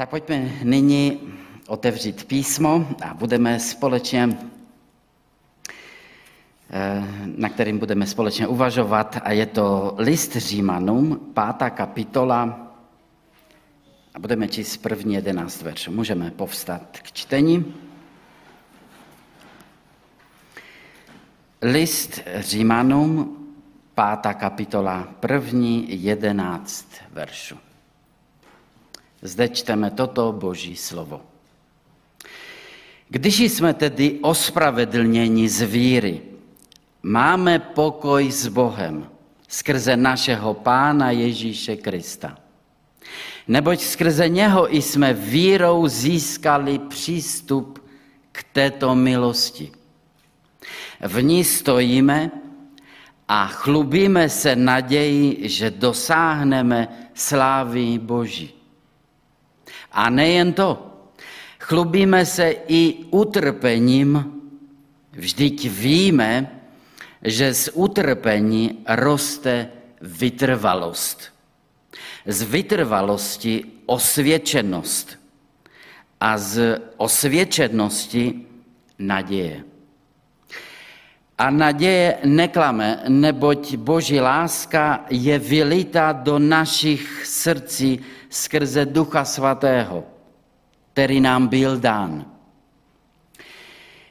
Tak pojďme nyní otevřít písmo a budeme společně, eh, na kterým budeme společně uvažovat, a je to list Římanům, pátá kapitola, a budeme číst první jedenáct veršů. Můžeme povstat k čtení. List Římanům, pátá kapitola, první jedenáct veršů. Zde čteme toto boží slovo. Když jsme tedy ospravedlněni z víry, máme pokoj s Bohem skrze našeho Pána Ježíše Krista. Neboť skrze něho jsme vírou získali přístup k této milosti. V ní stojíme a chlubíme se naději, že dosáhneme slávy Boží. A nejen to, chlubíme se i utrpením, vždyť víme, že z utrpení roste vytrvalost. Z vytrvalosti osvědčenost a z osvědčenosti naděje. A naděje neklame, neboť Boží láska je vylita do našich srdcí skrze Ducha Svatého, který nám byl dán.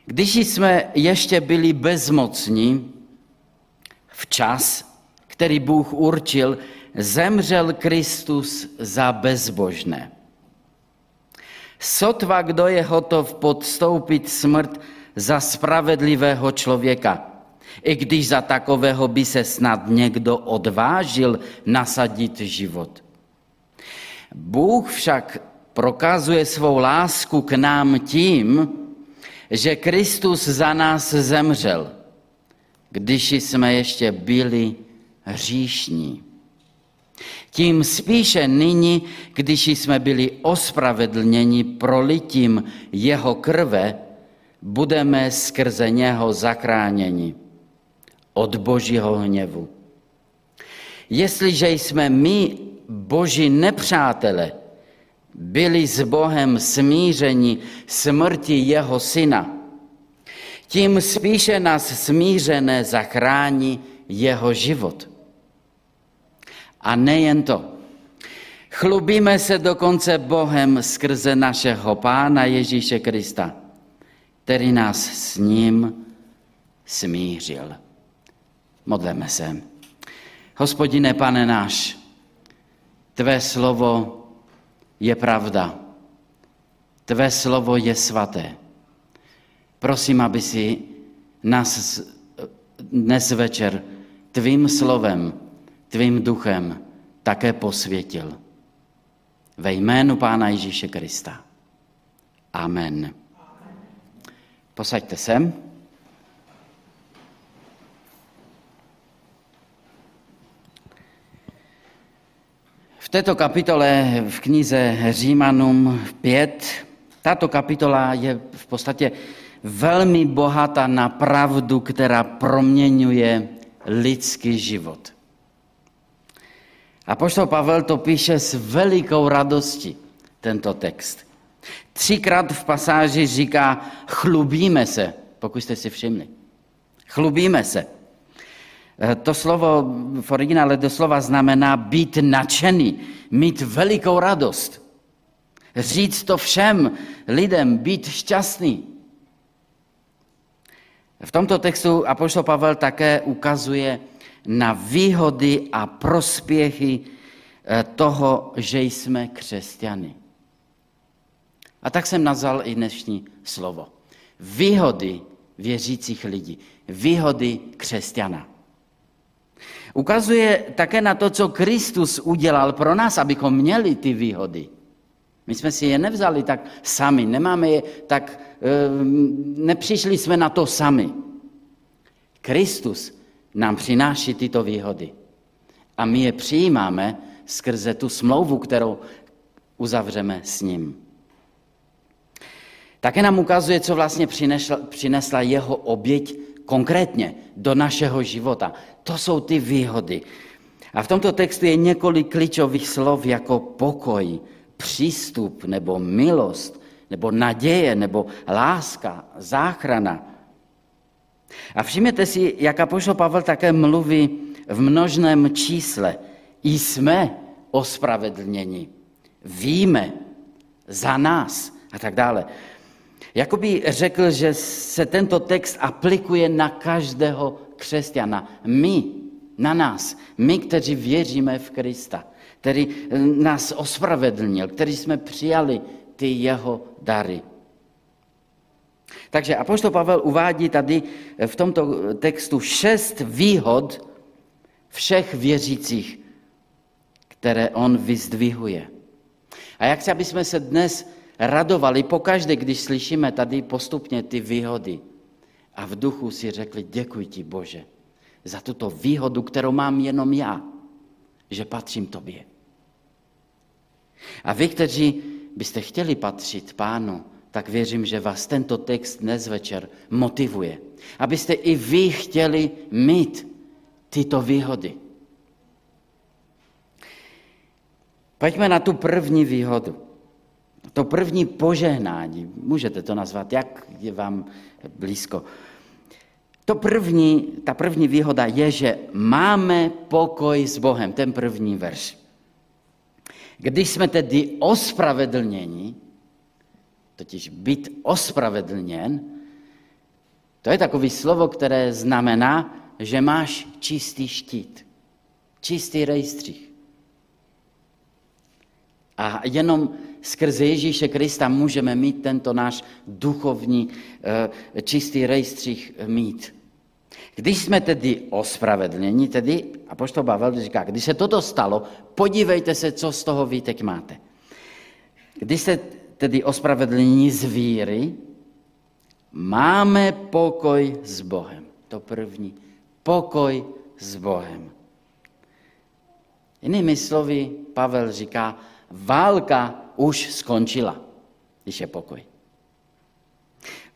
Když jsme ještě byli bezmocní, včas, který Bůh určil, zemřel Kristus za bezbožné. Sotva, kdo je hotov podstoupit smrt za spravedlivého člověka, i když za takového by se snad někdo odvážil nasadit život. Bůh však prokazuje svou lásku k nám tím, že Kristus za nás zemřel, když jsme ještě byli hříšní. Tím spíše nyní, když jsme byli ospravedlněni prolitím jeho krve, budeme skrze něho zachráněni od božího hněvu. Jestliže jsme my boží nepřátele byli s Bohem smířeni smrti jeho syna, tím spíše nás smířené zachrání jeho život. A nejen to. Chlubíme se dokonce Bohem skrze našeho Pána Ježíše Krista, který nás s ním smířil. Modleme se. Hospodine, pane náš, Tvé slovo je pravda. Tvé slovo je svaté. Prosím, aby si nás dnes večer tvým slovem, tvým duchem také posvětil. Ve jménu Pána Ježíše Krista. Amen. Posaďte se. Této kapitole v knize Římanům 5, tato kapitola je v podstatě velmi bohatá na pravdu, která proměňuje lidský život. A poštol Pavel to píše s velikou radostí, tento text. Třikrát v pasáži říká, chlubíme se, pokud jste si všimli. Chlubíme se. Eh, to slovo v originále doslova znamená být nadšený, mít velikou radost. Říct to všem lidem, být šťastný. V tomto textu Apoštol Pavel také ukazuje na výhody a prospěchy eh, toho, že jsme křesťany. A tak jsem nazval i dnešní slovo. Výhody věřících lidí, výhody křesťana. Ukazuje také na to, co Kristus udělal pro nás, abychom měli ty výhody. My jsme si je nevzali tak sami, nemáme je tak, eh, nepřišli jsme na to sami. Kristus nám přináší tyto výhody. A my je přijímáme skrze tu smlouvu, kterou uzavřeme s ním. Také nám ukazuje, co vlastně přinesla, přinesla jeho oběť konkrétně do našeho života. To jsou ty výhody. A v tomto textu je několik klíčových slov jako pokoj, přístup nebo milost nebo naděje nebo láska, záchrana. A všimněte si, jak apoštol Pavel také mluví v množném čísle. Jsme ospravedlněni. Víme za nás a tak dále. Jakoby řekl, že se tento text aplikuje na každého křesťana. My, na nás, my, kteří věříme v Krista, který nás ospravedlnil, který jsme přijali ty jeho dary. Takže Apoštol Pavel uvádí tady v tomto textu šest výhod všech věřících, které on vyzdvihuje. A jak se, aby jsme se dnes radovali pokaždé, když slyšíme tady postupně ty výhody a v duchu si řekli, děkuji ti Bože za tuto výhodu, kterou mám jenom já, že patřím tobě. A vy, kteří byste chtěli patřit pánu, tak věřím, že vás tento text dnes večer motivuje, abyste i vy chtěli mít tyto výhody. Pojďme na tu první výhodu. To první požehnání, můžete to nazvat, jak je vám blízko. To první, ta první výhoda je, že máme pokoj s Bohem, ten první verš. Když jsme tedy ospravedlněni, totiž být ospravedlněn, to je takový slovo, které znamená, že máš čistý štít, čistý rejstřík. A jenom skrze Ježíše Krista můžeme mít tento náš duchovní eh, čistý rejstřík mít. Když jsme tedy ospravedlněni, tedy, a poštol Pavel říká, když se toto stalo, podívejte se, co z toho vy teď máte. Když se tedy ospravedlněni z víry, máme pokoj s Bohem. To první. Pokoj s Bohem. Jinými slovy, Pavel říká, válka už skončila, když je pokoj.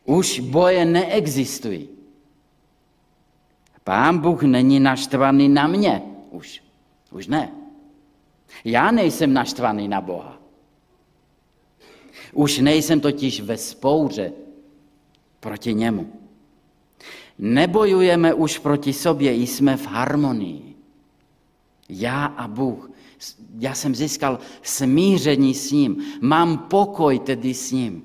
Už boje neexistují. Pán Bůh není naštvaný na mě už. Už ne. Já nejsem naštvaný na Boha. Už nejsem totiž ve spouře proti němu. Nebojujeme už proti sobě, jsme v harmonii. Já a Bůh. Já jsem získal smíření s ním. Mám pokoj tedy s ním.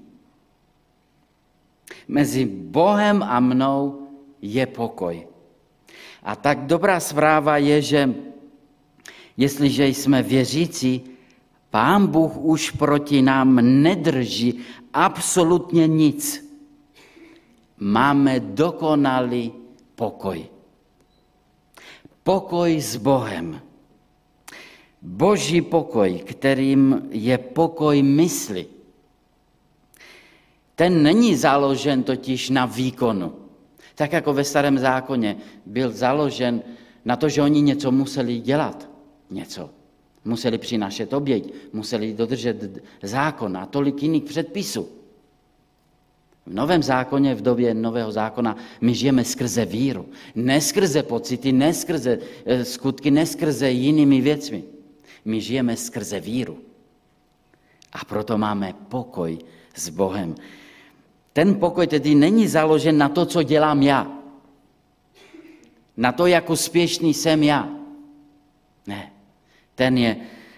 Mezi Bohem a mnou je pokoj. A tak dobrá zpráva je, že jestliže jsme věřící, Pán Bůh už proti nám nedrží absolutně nic. Máme dokonalý pokoj. Pokoj s Bohem. Boží pokoj, kterým je pokoj mysli. Ten není založen totiž na výkonu. Tak jako ve starém zákoně byl založen na to, že oni něco museli dělat. Něco. Museli přinášet oběť, museli dodržet zákon a tolik jiných předpisů. V novém zákoně, v době nového zákona, my žijeme skrze víru. Ne skrze pocity, ne skrze eh, skutky, ne skrze jinými věcmi. My žijeme skrze víru. A proto máme pokoj s Bohem. Ten pokoj tedy není založen na to, co dělám já. Na to, jak úspěšný jsem já. Ne. Ten je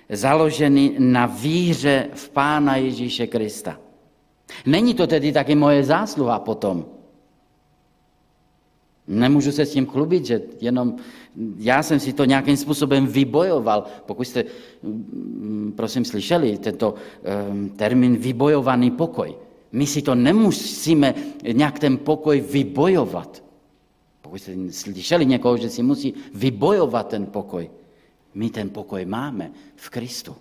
založený na víře v Pána Ježíše Krista. Není to tedy taky moje zásluha potom. Nemůžu se s tím chlubit, že jenom já jsem si to nějakým způsobem vybojoval. Pokud jste, mm, prosím, slyšeli tento um, termín vybojovaný pokoj. My si to nemusíme nějak ten pokoj vybojovat. Pokud jste slyšeli někoho, že si musí vybojovat ten pokoj. My ten pokoj máme v Kristu.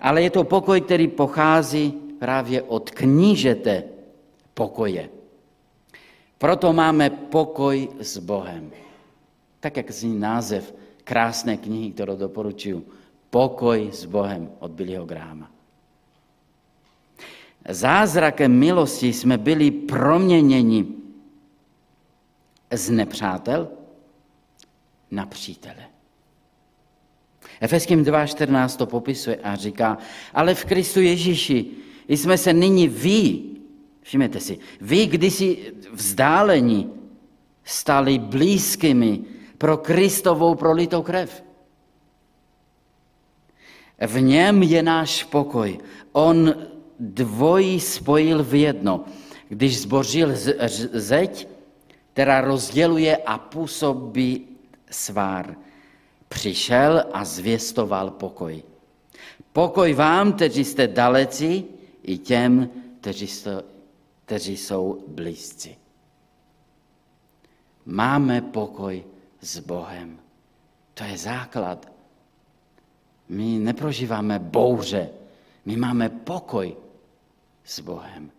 Ale je to pokoj, který pochází právě od knížete pokoje. Proto máme pokoj s Bohem. Tak, jak zní název krásné knihy, kterou doporučuji. Pokoj s Bohem od Billyho Gráma. Zázrakem milosti jsme byli proměněni z nepřátel na přítele. Efeským 2.14 to popisuje a říká, ale v Kristu Ježíši jsme se nyní vy, všimněte si, vy kdysi vzdálení stali blízkými pro Kristovou prolitou krev. V něm je náš pokoj. On dvojí spojil v jedno. Když zbořil zeď, která rozděluje a působí svár, přišel a zvěstoval pokoj. Pokoj vám, kteří jste daleci, i těm, kteří, jste, kteří jsou blízci. Máme pokoj s Bohem. To je základ. My neprožíváme bouře, my máme pokoj s Bohem.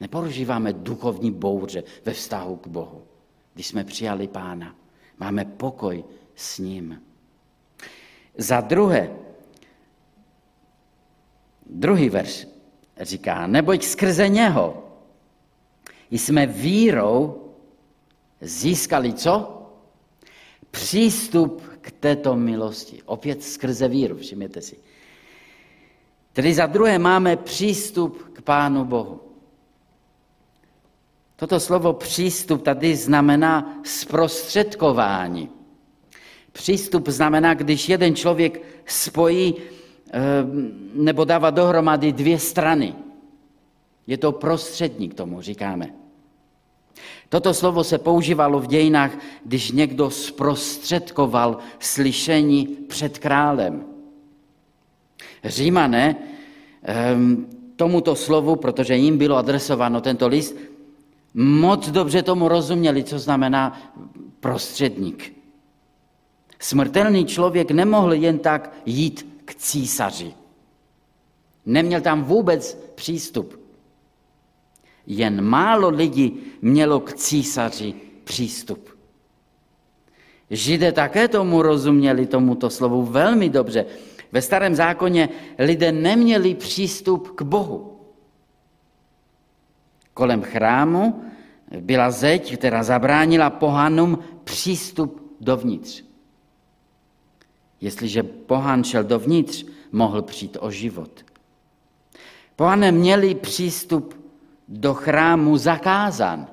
Neprožíváme duchovní bouře ve vztahu k Bohu. Když jsme přijali Pána, máme pokoj s ním. Za druhé, druhý verš říká, neboť skrze něho jsme vírou získali co? Přístup k této milosti. Opět skrze víru, všimněte si. Tedy za druhé máme přístup k Pánu Bohu. Toto slovo přístup tady znamená zprostředkování. Přístup znamená, když jeden člověk spojí eh, nebo dává dohromady dvě strany. Je to prostředník, tomu říkáme. Toto slovo se používalo v dějinách, když někdo zprostředkoval slyšení před králem. Římané ehm, tomuto slovu, protože jim bylo adresováno tento list, moc dobře tomu rozuměli, co znamená prostředník. Smrtelný člověk nemohl jen tak jít k císaři. Neměl tam vůbec přístup. Jen málo lidí mělo k císaři přístup. Židé také tomu rozuměli, tomuto slovu velmi dobře. Ve starém zákoně lidé neměli přístup k Bohu. Kolem chrámu byla zeď, která zabránila pohanům přístup dovnitř. Jestliže pohan šel dovnitř, mohl přijít o život. Pohané měli přístup do chrámu zakázán.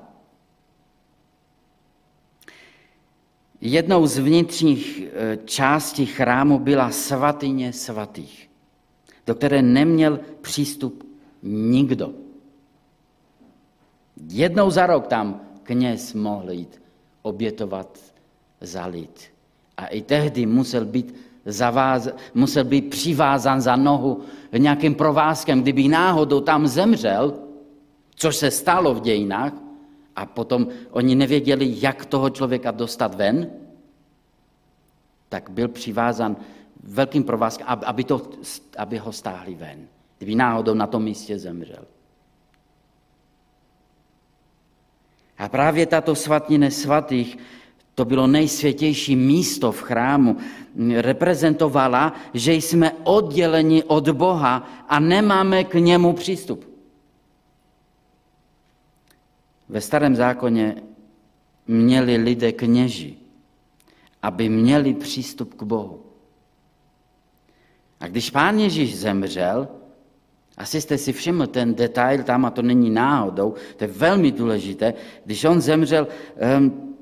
Jednou z vnitřních e, částí chrámu byla svatyně svatých, do které neměl přístup nikdo. Jednou za rok tam kněz mohl jít obětovat za lid. A i tehdy musel být, zaváz, musel být přivázan za nohu nějakým provázkem. Kdyby náhodou tam zemřel, což se stalo v dějinách, a potom oni nevěděli, jak toho člověka dostat ven, tak byl přivázan velkým provázkem, aby, to, aby ho stáhli ven, kdyby náhodou na tom místě zemřel. A právě tato svatine svatých, to bylo nejsvětější místo v chrámu, reprezentovala, že jsme odděleni od Boha a nemáme k němu přístup. Ve starém zákoně měli lidé kněži, aby měli přístup k Bohu. A když pán Ježíš zemřel, asi jste si všiml ten detail tam, a to není náhodou, to je velmi důležité, když on zemřel, um,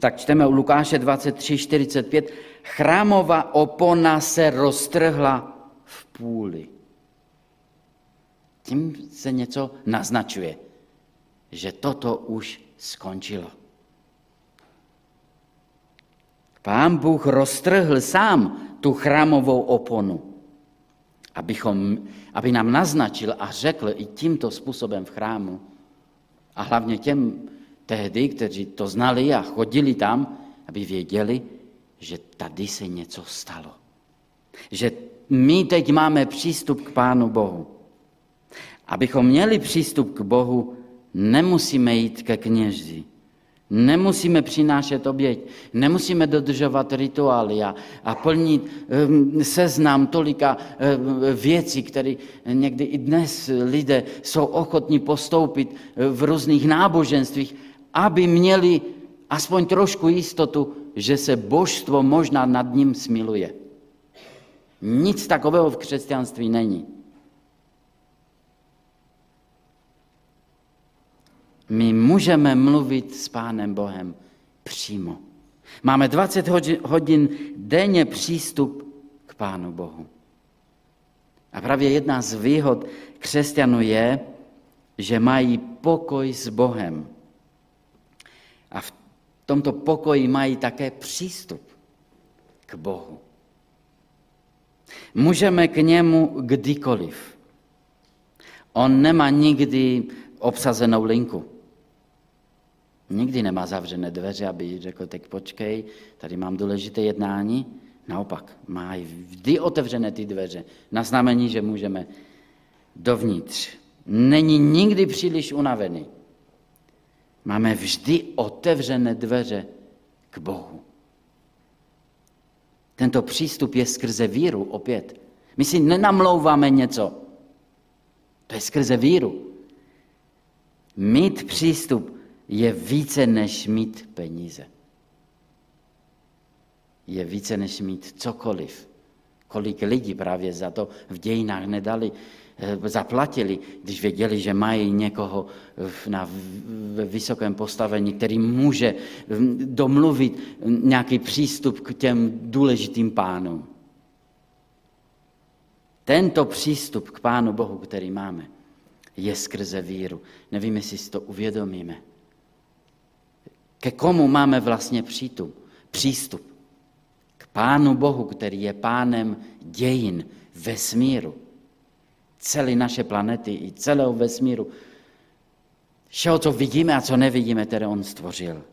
tak čteme u Lukáše 23, 45, chrámová opona se roztrhla v půli. Tím se něco naznačuje že toto už skončilo. Pán Bůh roztrhl sám tu chrámovou oponu, abychom, aby nám naznačil a řekl i tímto způsobem v chrámu, a hlavně těm tehdy, kteří to znali a chodili tam, aby věděli, že tady se něco stalo. Že my teď máme přístup k Pánu Bohu. Abychom měli přístup k Bohu, Nemusíme jít ke kněži. Nemusíme přinášet oběť, nemusíme dodržovat rituály a, a plnit um, seznam tolika um, věcí, které někdy i dnes lidé jsou ochotní postoupit uh, v různých náboženstvích, aby měli aspoň trošku jistotu, že se božstvo možná nad ním smiluje. Nic takového v křesťanství není. My můžeme mluvit s Pánem Bohem přímo. Máme 20 hodin denně přístup k Pánu Bohu. A právě jedna z výhod křesťanů je, že mají pokoj s Bohem. A v tomto pokoji mají také přístup k Bohu. Můžeme k němu kdykoliv. On nemá nikdy obsazenou linku. Nikdy nemá zavřené dveře, aby řekl, tak počkej, tady mám důležité jednání. Naopak, má vždy otevřené ty dveře na znamení, že můžeme dovnitř. Není nikdy příliš unavený. Máme vždy otevřené dveře k Bohu. Tento přístup je skrze víru opět. My si nenamlouváme něco. To je skrze víru. Mít přístup je více než mít peníze. Je více než mít cokoliv. Kolik lidí právě za to v dějinách nedali, eh, zaplatili, když věděli, že mají někoho na vysokém postavení, který může hm, domluvit nějaký přístup k těm důležitým pánům. Tento přístup k Pánu Bohu, který máme, je skrze víru. Nevím, jestli si to uvědomíme. Ke komu máme vlastně přístup? Přístup. K Pánu Bohu, který je pánem dějin, vesmíru. Celé naše planety i celého vesmíru. Všeho, co vidíme a co nevidíme, které on stvořil.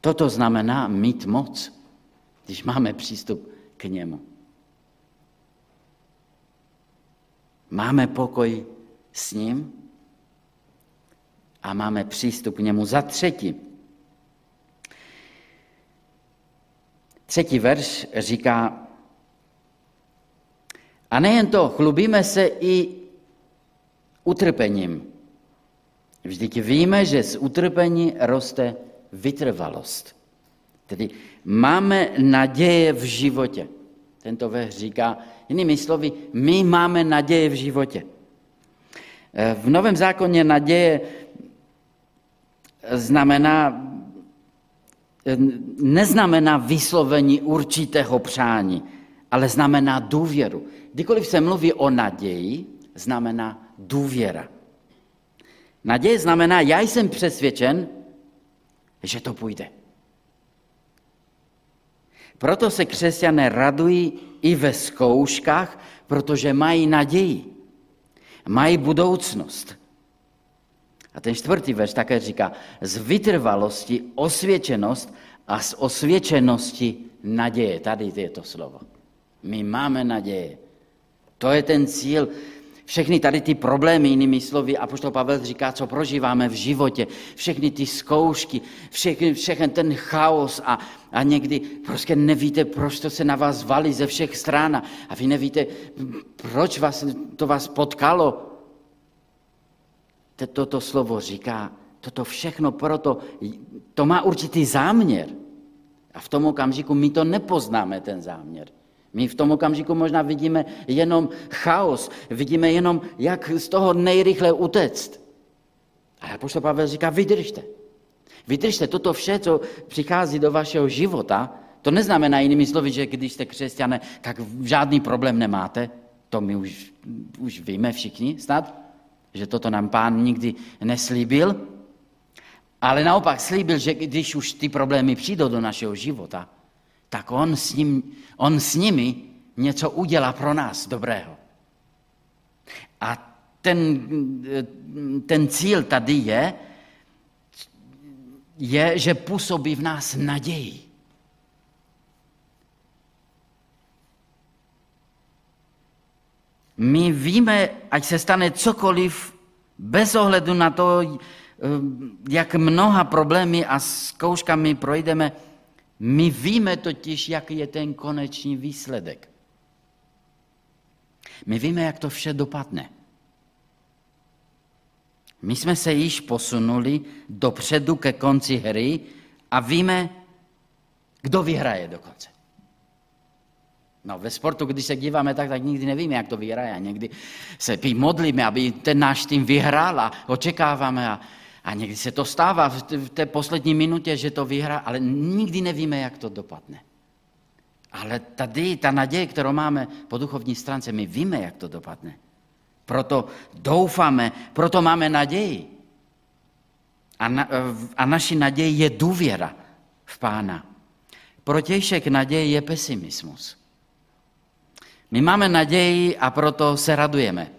Toto znamená mít moc, když máme přístup k němu. Máme pokoj s ním, a máme přístup k němu. Za třetí, třetí verš říká, a nejen to, chlubíme se i utrpením. Vždyť víme, že z utrpení roste vytrvalost. Tedy máme naděje v životě. Tento verš říká, jinými slovy, my máme naděje v životě. V Novém zákoně naděje znamená, neznamená vyslovení určitého přání, ale znamená důvěru. Kdykoliv se mluví o naději, znamená důvěra. Naděje znamená, já jsem přesvědčen, že to půjde. Proto se křesťané radují i ve zkouškách, protože mají naději, mají budoucnost. A ten čtvrtý verš také říká, z vytrvalosti osvědčenost a z osvědčenosti naděje. Tady je to slovo. My máme naděje. To je ten cíl. Všechny tady ty problémy, jinými slovy, a poštol Pavel říká, co prožíváme v životě, všechny ty zkoušky, všechny, všechny ten chaos a, a někdy prostě nevíte, proč to se na vás valí ze všech stran a vy nevíte, proč vás, to vás potkalo, toto slovo říká, toto všechno proto, to má určitý záměr. A v tom okamžiku my to nepoznáme, ten záměr. My v tom okamžiku možná vidíme jenom chaos, vidíme jenom, jak z toho nejrychle utéct. A poštol Pavel říká, vydržte. Vydržte toto vše, co přichází do vašeho života, to neznamená jinými slovy, že když jste křesťané, tak žádný problém nemáte. To my už, už víme všichni snad že toto nám pán nikdy neslíbil, ale naopak slíbil, že když už ty problémy přijdou do našeho života, tak on s, ním, on s nimi něco udělá pro nás dobrého. A ten, ten cíl tady je, je, že působí v nás naději. My víme, ať se stane cokoliv, bez ohledu na to, eh, jak mnoha problémy a zkouškami projdeme, my víme totiž, jaký je ten konečný výsledek. My víme, jak to vše dopadne. My jsme se již posunuli dopředu ke konci hry a víme, kdo vyhraje dokonce. No ve sportu, když se díváme tak, tak nikdy nevíme, jak to vyhraje. Někdy se modlíme, aby ten náš tým vyhrál a očekáváme a, a někdy se to stává v té poslední minutě, že to vyhrá, ale nikdy nevíme, jak to dopadne. Ale tady ta naděje, kterou máme po duchovní stránce, my víme, jak to dopadne. Proto doufáme, proto máme naději. A, na, a naší naději je důvěra v Pána. Protějšek naděje je pesimismus. My máme naději a proto se radujeme.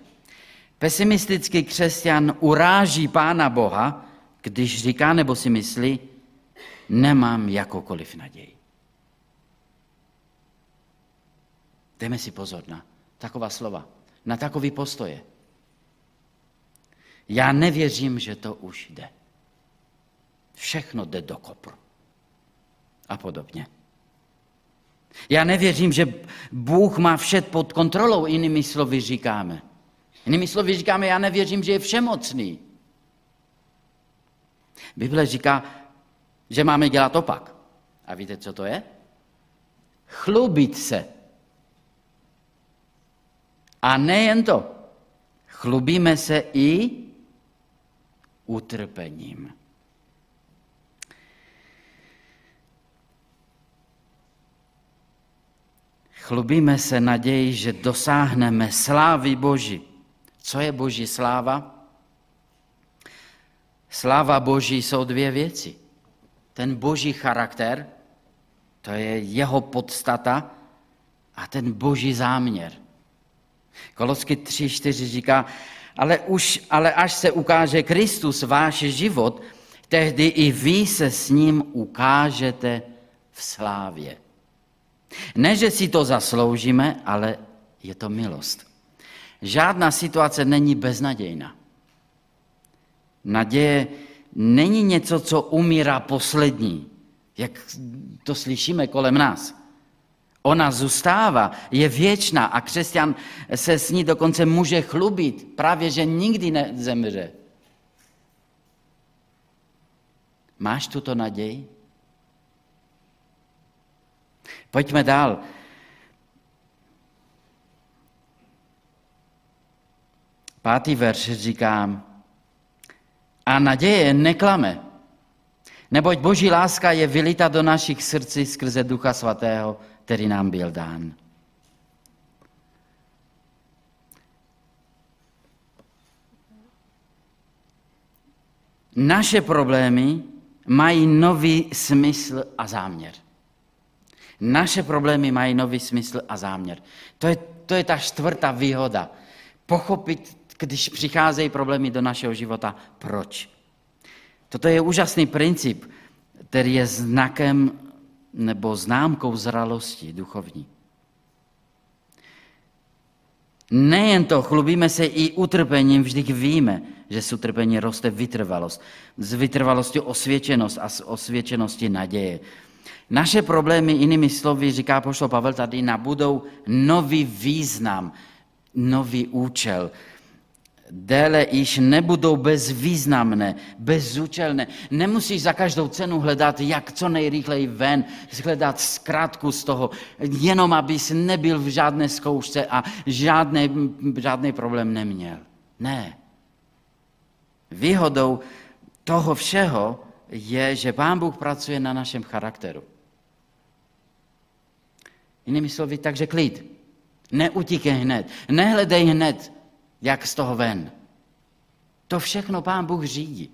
Pesimistický křesťan uráží Pána Boha, když říká nebo si myslí, nemám jakokoliv naději. Dejme si pozor na taková slova, na takový postoje. Já nevěřím, že to už jde. Všechno jde do kopru. A podobně. Já nevěřím, že Bůh má vše pod kontrolou, jinými slovy říkáme. Jinými slovy říkáme, já nevěřím, že je všemocný. Bible říká, že máme dělat opak. A víte, co to je? Chlubit se. A nejen to. Chlubíme se i utrpením. Chlubíme se naději, že dosáhneme slávy Boží. Co je Boží sláva? Sláva Boží jsou dvě věci. Ten Boží charakter, to je jeho podstata, a ten Boží záměr. Kolosky 3.4 říká, ale, už, ale až se ukáže Kristus, váš život, tehdy i vy se s ním ukážete v slávě. Ne, že si to zasloužíme, ale je to milost. Žádná situace není beznadějná. Naděje není něco, co umírá poslední, jak to slyšíme kolem nás. Ona zůstává, je věčná a křesťan se s ní dokonce může chlubit, právě že nikdy nezemře. Máš tuto naději? Pojďme dál. Pátý verš říká, a naděje neklame, neboť boží láska je vylita do našich srdcí skrze Ducha Svatého, který nám byl dán. Naše problémy mají nový smysl a záměr. Naše problémy mají nový smysl a záměr. To je, to je ta čtvrtá výhoda. Pochopit, když přicházejí problémy do našeho života, proč. Toto je úžasný princip, který je znakem nebo známkou zralosti duchovní. Nejen to, chlubíme se i utrpením, vždyť víme, že z utrpení roste vytrvalost. Z vytrvalosti osvědčenost a z osvědčenosti naděje. Naše problémy, jinými slovy, říká poštol Pavel tady, nabudou nový význam, nový účel. Déle již nebudou bezvýznamné, bezúčelné. Nemusíš za každou cenu hledat, jak co nejrychleji ven, hledat zkrátku z toho, jenom abys nebyl v žádné zkoušce a žádný, žádný problém neměl. Ne. Výhodou toho všeho je, že Pán Bůh pracuje na našem charakteru. Jinými slovy, takže klid. Neutíkej hned. Nehledej hned, jak z toho ven. To všechno pán Bůh řídí.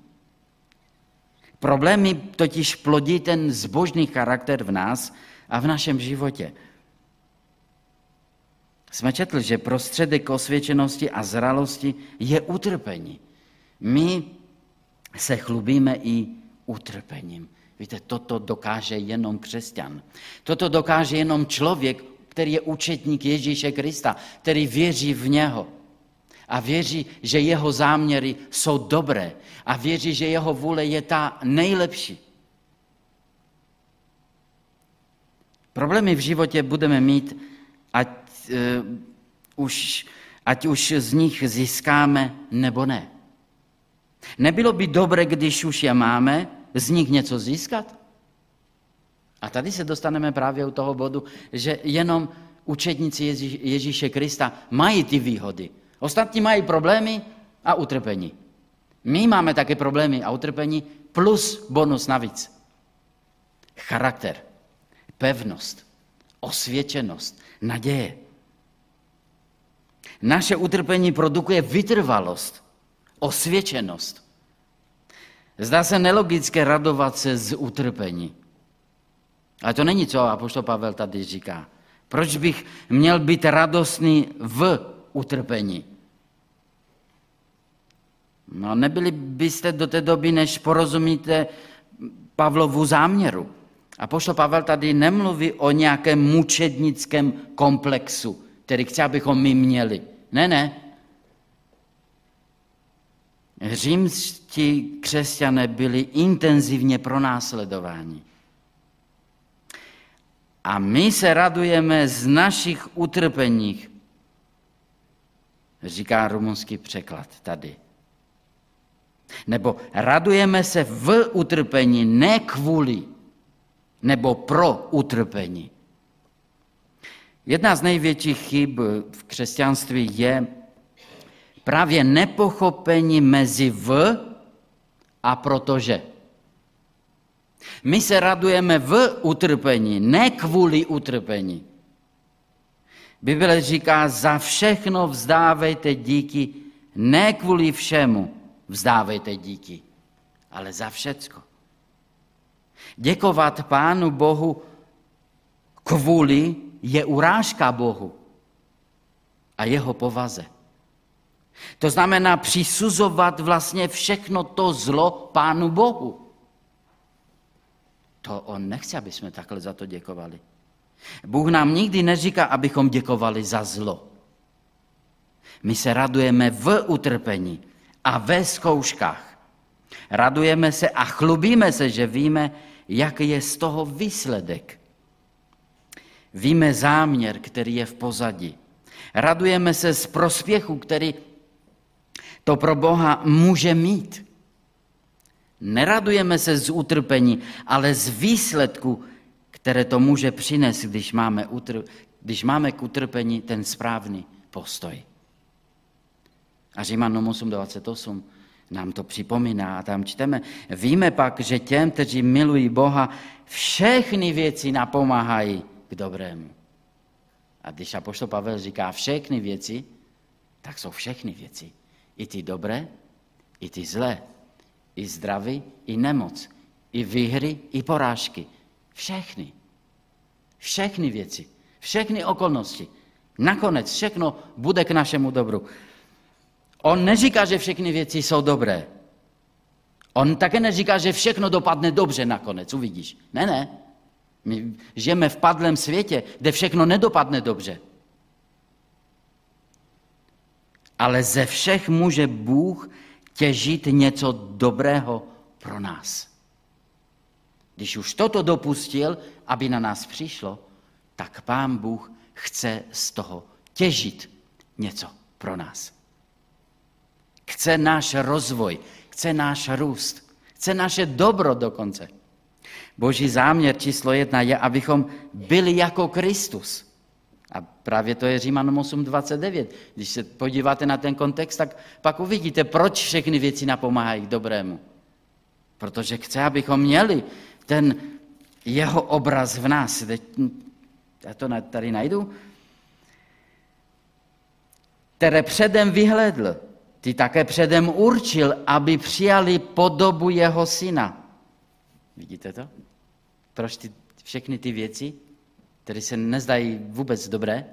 Problémy totiž plodí ten zbožný charakter v nás a v našem životě. Jsme četli, že prostředek osvědčenosti a zralosti je utrpení. My se chlubíme i utrpením. Víte, toto dokáže jenom křesťan. Toto dokáže jenom člověk, který je účetník Ježíše Krista, který věří v něho. A věří, že jeho záměry jsou dobré. A věří, že jeho vůle je ta nejlepší. Problémy v životě budeme mít, ať, uh, už, ať už z nich získáme nebo ne. Nebylo by dobré, když už je máme, z nich něco získat? A tady se dostaneme právě u toho bodu, že jenom učedníci Ježíše Krista mají ty výhody. Ostatní mají problémy a utrpení. My máme také problémy a utrpení plus bonus navíc. Charakter, pevnost, osvědčenost, naděje. Naše utrpení produkuje vytrvalost, osvědčenost. Zdá se nelogické radovat se z utrpení. Ale to není, co Apoštol Pavel tady říká. Proč bych měl být radostný v utrpení? No, nebyli byste do té doby, než porozumíte Pavlovu záměru. A pošlo Pavel tady nemluví o nějakém mučednickém komplexu, který chce, abychom my měli. Ne, ne. Římští křesťané byli intenzivně pronásledováni. A my se radujeme z našich utrpeních, říká rumunský překlad tady. Nebo radujeme se v utrpení, ne kvůli, nebo pro utrpení. Jedna z největších chyb v křesťanství je právě nepochopení mezi v a protože. My se radujeme v utrpení, ne kvůli utrpení. Bible říká, za všechno vzdávejte díky, ne kvůli všemu vzdávejte díky, ale za všecko. Děkovat Pánu Bohu kvůli je urážka Bohu a jeho povaze. To znamená přisuzovat vlastně všechno to zlo Pánu Bohu. To on nechce, aby jsme takhle za to děkovali. Bůh nám nikdy neříká, abychom děkovali za zlo. My se radujeme v utrpení a ve zkouškách. Radujeme se a chlubíme se, že víme, jaký je z toho výsledek. Víme záměr, který je v pozadí. Radujeme se z prospěchu, který to pro Boha může mít. Neradujeme se z utrpení, ale z výsledku, které to může přinést, když máme, utr- když máme k utrpení ten správný postoj. A Římanům 8.28 nám to připomíná a tam čteme. Víme pak, že těm, kteří milují Boha, všechny věci napomáhají k dobrému. A když apoštol Pavel říká všechny věci, tak jsou všechny věci. I ty dobré, i ty zlé i zdraví, i nemoc, i výhry, i porážky. Všechny. Všechny věci, všechny okolnosti. Nakonec všechno bude k našemu dobru. On neříká, že všechny věci jsou dobré. On také neříká, že všechno dopadne dobře nakonec, uvidíš. Ne, ne. My žijeme v padlém světě, kde všechno nedopadne dobře. Ale ze všech může Bůh těžit něco dobrého pro nás. Když už toto dopustil, aby na nás přišlo, tak Pán Bůh chce z toho těžit něco pro nás. Chce náš rozvoj, chce náš růst, chce naše dobro dokonce. Boží záměr číslo jedna je, abychom byli jako Kristus. A právě to je Římanům 8.29. Když se podíváte na ten kontext, tak pak uvidíte, proč všechny věci napomáhají k dobrému. Protože chce, abychom měli ten jeho obraz v nás. Já to tady najdu. Které předem vyhledl, ty také předem určil, aby přijali podobu jeho syna. Vidíte to? Proč ty, všechny ty věci které se nezdají vůbec dobré,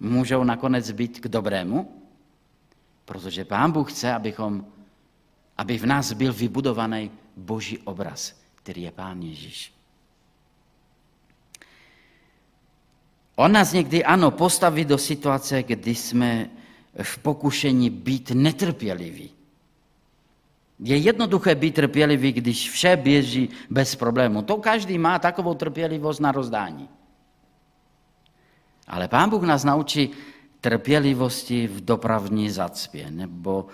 můžou nakonec být k dobrému, protože Pán Bůh chce, abychom, aby v nás byl vybudovaný boží obraz, který je Pán Ježíš. On nás někdy, ano, postaví do situace, kdy jsme v pokušení být netrpěliví. Je jednoduché být trpělivý, když vše běží bez problému. To každý má takovou trpělivost na rozdání. Ale Pán Bůh nás naučí trpělivosti v dopravní zacpě, nebo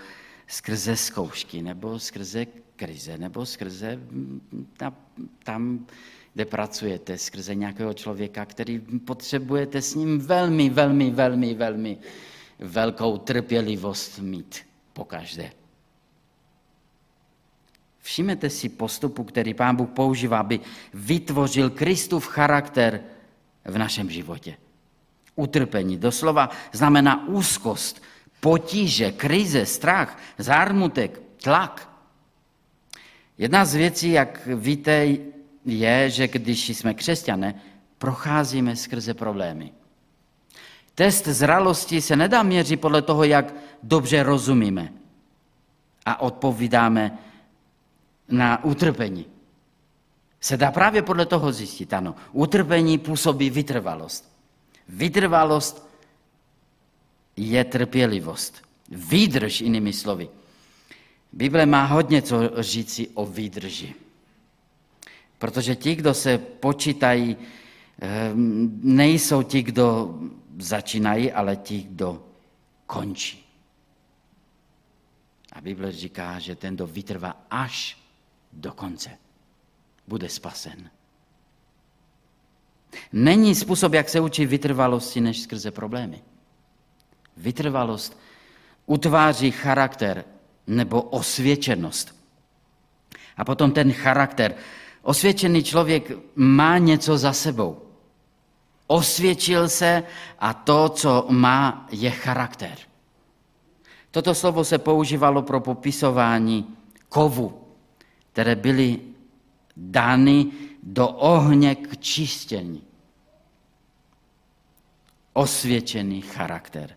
skrze zkoušky, nebo skrze krize, nebo skrze tam, kde pracujete, skrze nějakého člověka, který potřebujete s ním velmi, velmi, velmi, velmi velkou trpělivost mít pokaždé. Všimněte si postupu, který Pán Bůh používá, aby vytvořil Kristův charakter v našem životě. Utrpení doslova znamená úzkost, potíže, krize, strach, zármutek, tlak. Jedna z věcí, jak víte, je, že když jsme křesťané, procházíme skrze problémy. Test zralosti se nedá měřit podle toho, jak dobře rozumíme a odpovídáme na utrpení. Se dá právě podle toho zjistit, ano. Utrpení působí vytrvalost. Vytrvalost je trpělivost. Výdrž, jinými slovy. Bible má hodně co říci o výdrži. Protože ti, kdo se počítají, ehm, nejsou ti, kdo začínají, ale ti, kdo končí. A Bible říká, že ten, kdo vytrvá až do konce, bude spasen. Není způsob, jak se učí vytrvalosti, než skrze problémy. Vytrvalost utváří charakter nebo osvědčenost. A potom ten charakter. Osvědčený člověk má něco za sebou. Osvědčil se a to, co má, je charakter. Toto slovo se používalo pro popisování kovu, které byly dány do ohně k čištění. Osvědčený charakter.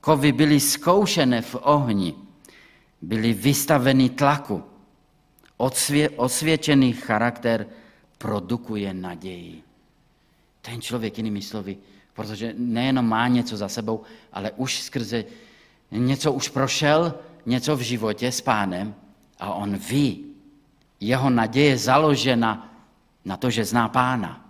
Kovy byly zkoušené v ohni, byly vystaveny tlaku. Odsvě, osvědčený charakter produkuje naději. Ten člověk, jinými slovy, protože nejenom má něco za sebou, ale už skrze něco už prošel, něco v životě s pánem a on ví, jeho naděje založena na to, že zná pána.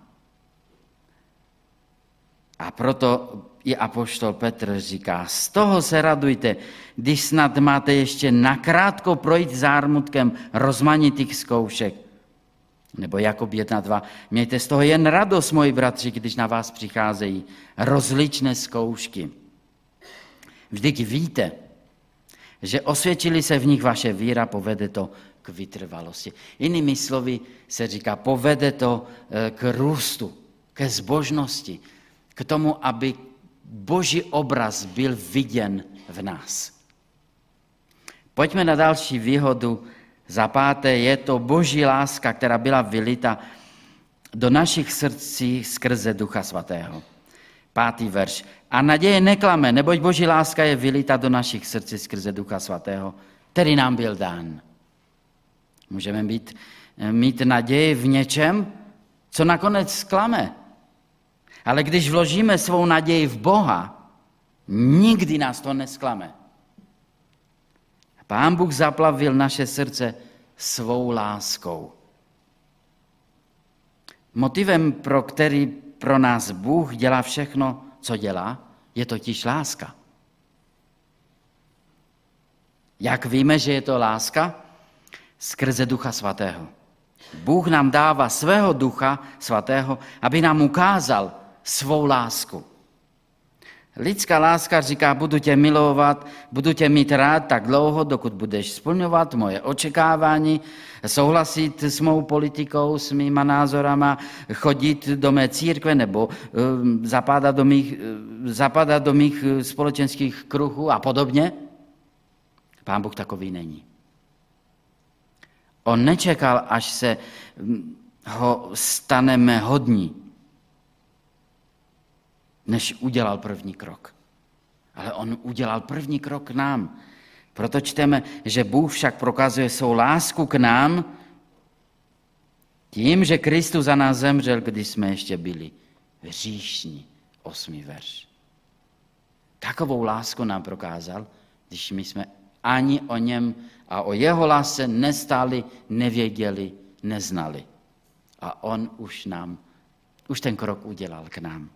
A proto i apoštol Petr říká, z toho se radujte, když snad máte ještě nakrátko projít zármutkem rozmanitých zkoušek. Nebo Jakob 1.2. Mějte z toho jen radost, moji bratři, když na vás přicházejí rozličné zkoušky. Vždyť víte, že osvědčili se v nich vaše víra, povede to vytrvalosti. Jinými slovy se říká, povede to eh, k růstu, ke zbožnosti, k tomu, aby boží obraz byl viděn v nás. Pojďme na další výhodu. Za páté je to boží láska, která byla vylita do našich srdcí skrze Ducha Svatého. Pátý verš. A naděje neklame, neboť boží láska je vylita do našich srdcí skrze Ducha Svatého, který nám byl dán. Můžeme být, mít naději v něčem, co nakonec zklame. Ale když vložíme svou naději v Boha, nikdy nás to nesklame. Pán Bůh zaplavil naše srdce svou láskou. Motivem, pro který pro nás Bůh dělá všechno, co dělá, je totiž láska. Jak víme, že je to láska? Skrze Ducha Svatého. Bůh nám dává svého Ducha Svatého, aby nám ukázal, svou lásku. Lidská láska říká, budu tě milovat, budu tě mít rád tak dlouho, dokud budeš splňovat moje očekávání, souhlasit s mou politikou, s mýma názorama, chodit do mé církve nebo uh, zapadat do mých, uh, zapadat do mých uh, společenských kruhů a podobně. Pán Bůh takový není. On nečekal, až se hm, ho staneme hodní než udělal první krok. Ale on udělal první krok k nám. Proto čteme, že Bůh však prokazuje svou lásku k nám tím, že Kristus za nás zemřel, když jsme ještě byli hříšní. Osmý verš. Takovou lásku nám prokázal, když my jsme ani o něm a o jeho lásce nestáli, nevěděli, neznali. A on už nám, už ten krok udělal k nám.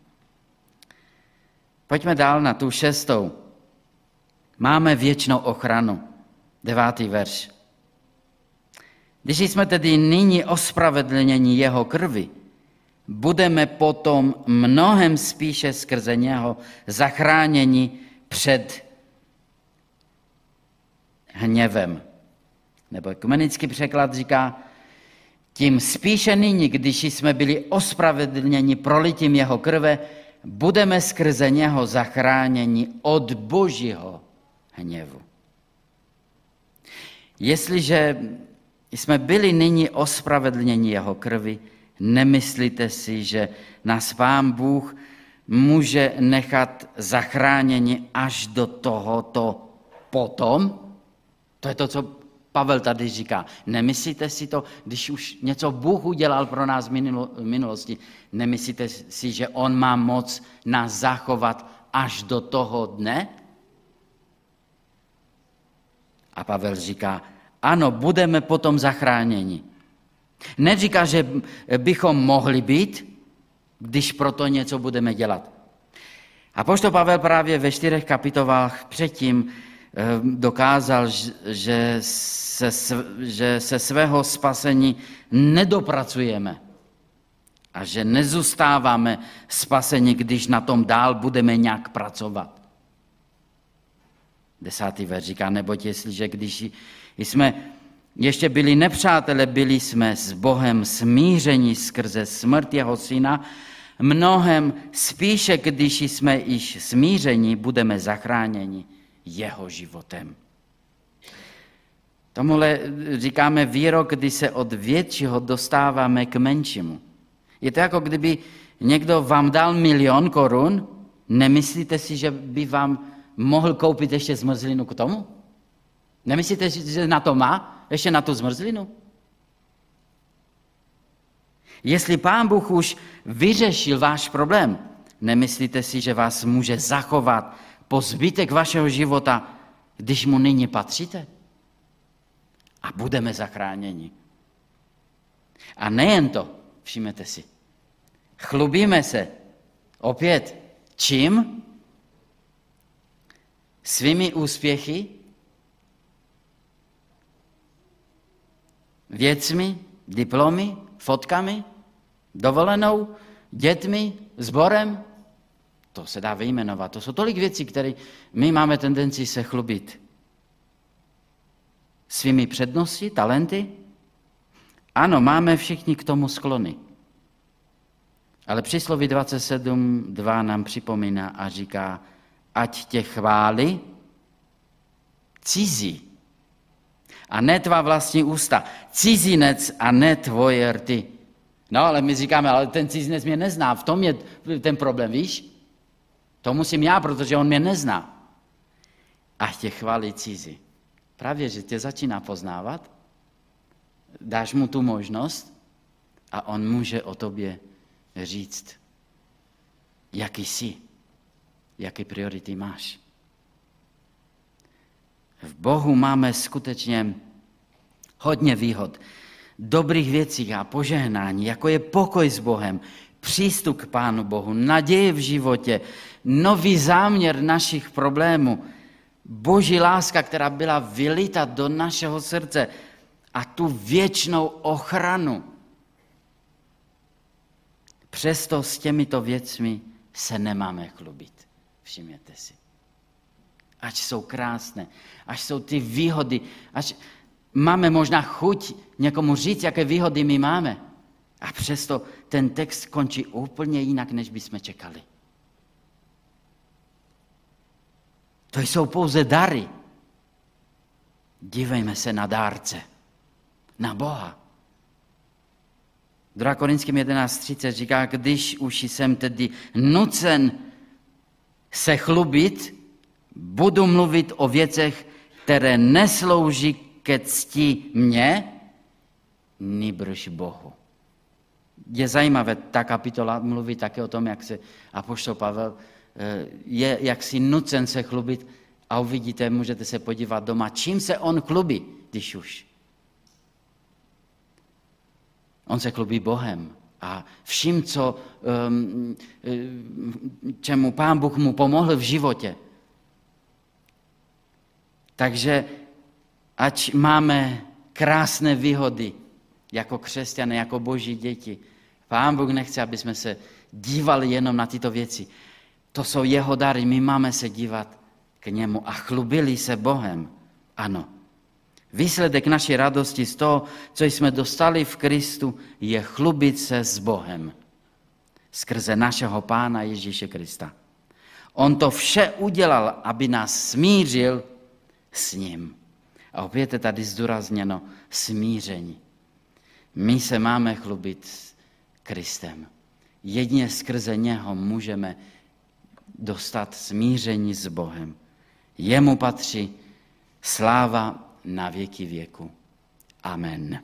Pojďme dál na tu šestou. Máme věčnou ochranu. Devátý verš. Když jsme tedy nyní ospravedlněni jeho krvi, budeme potom mnohem spíše skrze něho zachráněni před hněvem. Nebo ekumenický překlad říká, tím spíše nyní, když jsme byli ospravedlněni prolitím jeho krve, budeme skrze něho zachráněni od božího hněvu. Jestliže jsme byli nyní ospravedlněni jeho krvi, nemyslíte si, že nás pán Bůh může nechat zachráněni až do tohoto potom? To je to, co Pavel tady říká. Nemyslíte si to, když už něco Bůh udělal pro nás v minulosti, nemyslíte si, že On má moc nás zachovat až do toho dne? A Pavel říká, ano, budeme potom zachráněni. Neříká, že bychom mohli být, když proto něco budeme dělat. A pošto Pavel právě ve čtyřech kapitolách předtím dokázal, že se, že se svého spasení nedopracujeme a že nezůstáváme spaseni, když na tom dál budeme nějak pracovat. Desátý verš říká, neboť jestliže když jsme ještě byli nepřátelé, byli jsme s Bohem smířeni skrze smrt jeho syna, mnohem spíše, když jsme již smířeni, budeme zachráněni jeho životem. Tomuhle říkáme výrok, kdy se od většího dostáváme k menšímu. Je to jako kdyby někdo vám dal milion korun, nemyslíte si, že by vám mohl koupit ještě zmrzlinu k tomu? Nemyslíte, že na to má? Ještě na tu zmrzlinu? Jestli pán Bůh už vyřešil váš problém, nemyslíte si, že vás může zachovat po zbytek vašeho života, když mu nyní patříte? A budeme zachráněni. A nejen to, všimněte si, chlubíme se opět čím? Svými úspěchy, věcmi, diplomy, fotkami, dovolenou, dětmi, sborem. To se dá vyjmenovat. To jsou tolik věcí, které my máme tendenci se chlubit. Svými přednosti, talenty? Ano, máme všichni k tomu sklony. Ale přísloví 27.2 nám připomíná a říká, ať tě chváli cizí a ne tvá vlastní ústa. Cizinec a ne tvoje rty. No, ale my říkáme, ale ten cizinec mě nezná, v tom je ten problém, víš? To musím já, protože on mě nezná. A tě chválí cizí. Právě, že tě začíná poznávat, dáš mu tu možnost a on může o tobě říct, jaký jsi, jaké priority máš. V Bohu máme skutečně hodně výhod, dobrých věcí a požehnání, jako je pokoj s Bohem, přístup k Pánu Bohu, naděje v životě, nový záměr našich problémů, boží láska, která byla vylita do našeho srdce a tu věčnou ochranu. Přesto s těmito věcmi se nemáme chlubit. Všimněte si ať jsou krásné, až jsou ty výhody, až máme možná chuť někomu říct, jaké výhody my máme. A přesto ten text končí úplně jinak, než bychom čekali. To jsou pouze dary. Dívejme se na dárce, na Boha. 2 Korinským 11.30 říká, když už jsem tedy nucen se chlubit, budu mluvit o věcech, které neslouží ke cti mě, nýbrž Bohu. Je zajímavé, ta kapitola mluví také o tom, jak se Apoštol Pavel eh, je jaksi nucen se chlubit a uvidíte, můžete se podívat doma, čím se on chlubí, když už. On se chlubí Bohem a vším, co, um, čemu pán Bůh mu pomohl v životě. Takže ať máme krásné výhody jako křesťané, jako boží děti. Pán Bůh nechce, aby jsme se dívali jenom na tyto věci. To jsou jeho dary, my máme se dívat k němu a chlubili se Bohem. Ano. Výsledek naší radosti z toho, co jsme dostali v Kristu, je chlubit se s Bohem skrze našeho Pána Ježíše Krista. On to vše udělal, aby nás smířil s ním. A opět je tady zdůrazněno smíření. My se máme chlubit s Kristem. Jedině skrze něho můžeme dostat smíření s Bohem. Jemu patří sláva na věky věku. Amen.